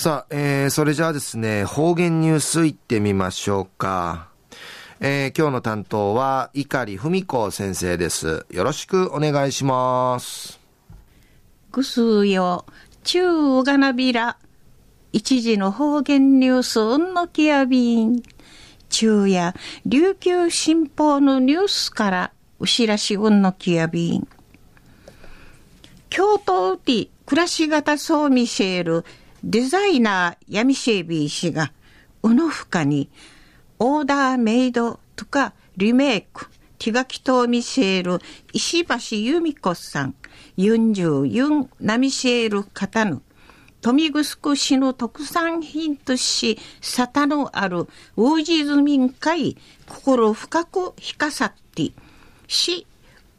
さあ、えー、それじゃあですね、方言ニュースいってみましょうか。えー、今日の担当は、碇文子先生です。よろしくお願いします。ぐすよ、中がなびら。一時の方言ニュース、うんのきやびん。中や、琉球新報のニュースから、うしらしうんのきやびん。京都ウティ、暮らし型ソーミシェル、デザイナーヤミシェービー氏が、うのふかに、オーダーメイドとかリメイク、手書きとミシェール、石橋由美子さん、ユンジュユンナミシェール方の、富城市の特産品とし、沙汰のある、ウージズ民会、心深く引かさって、市、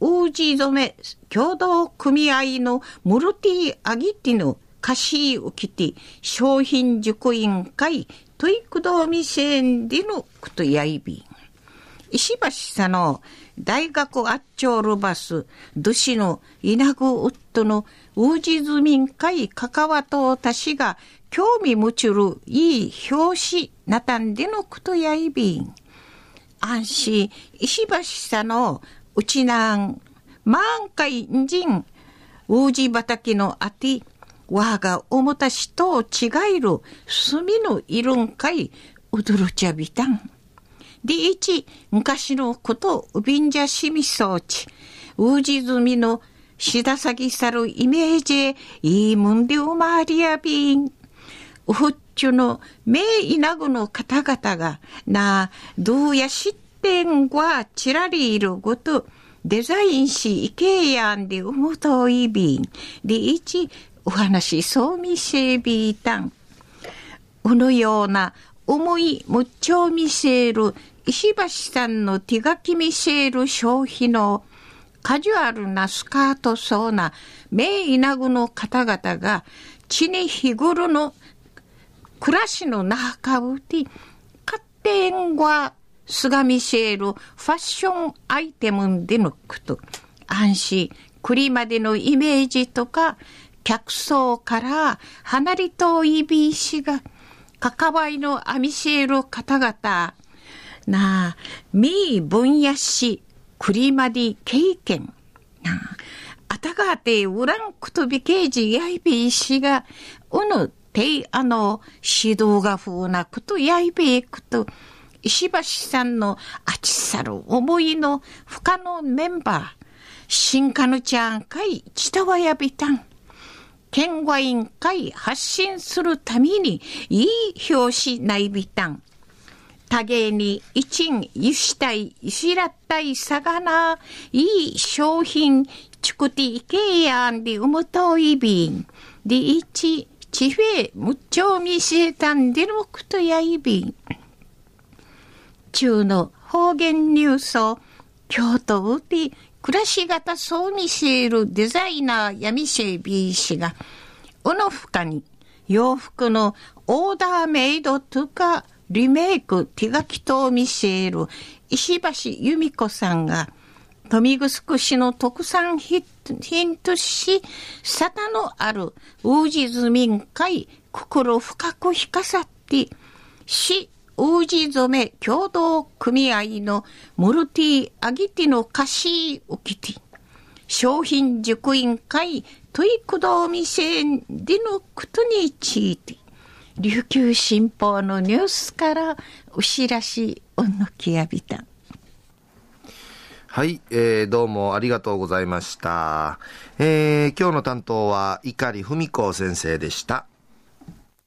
ウージ染め共同組合のムルティアギティの歌詞をきて、商品塾委員会、トイクドミセンディのクトヤイビ石橋さの大学あっちょるバス、ドシの稲具ウッドのウージズ民会関わとたしが興味むちるいい表紙なたんでのことやいびん。安心、石橋さのうちなん満開人ウージ畑のあてわがおもたしと違える墨のいるんかい、うどるちゃびたん。で、一、昔のこと、うびんじゃしみそうち、うじずみのしださぎさるイメージ、いいもんでおまわりやびん。うふっちゅの、めいなぐの方々が、なあ、どうやしってんがちらりいるごと、デザインし、いけやんでうむといびん。で、一、お話そうみせびいたん。うのような思いむっちょ見せる石橋さんの手書き見せる消費のカジュアルなスカートそうな名医なぐの方々が地に日頃の暮らしの中うて勝手んはすがみせるファッションアイテムでのこと安心栗までのイメージとか客層から離れ遠いびしが、関わりのアミシェル方々、なあ、みー分野し、クリマディ経験、なあ、あたがてウランクトビケージやいびしが、うぬてあの、指導が風なことやいびいくと、石橋さんのあちさる思いの不可のメンバー、新カヌちゃんかい、ちたわやびたん。県外委員会発信するためにいい表紙内備単。多芸に一んゆしたい、いしらったいさがな、いい商品、ちくていけやんでうむといびん。で、一、ちふえ、むっちょうみせたんでのくとやいびん。中の方言ニュースを、京都うて暮らし型そう見せるデザイナーヤミシェビー氏が、うのふかに洋服のオーダーメイドとかリメイク手書きと見せる石橋由美子さんが、富城市の特産品とし、沙汰のあるウージズ民会心深く引かさって、市王子染め共同組合のモルティアギティの歌詞をきて、商品塾員会トイクドミセンでのことについて、琉球新報のニュースからお知らしおのきやびた。はい、えー、どうもありがとうございました。えー、今日の担当は碇文子先生でした。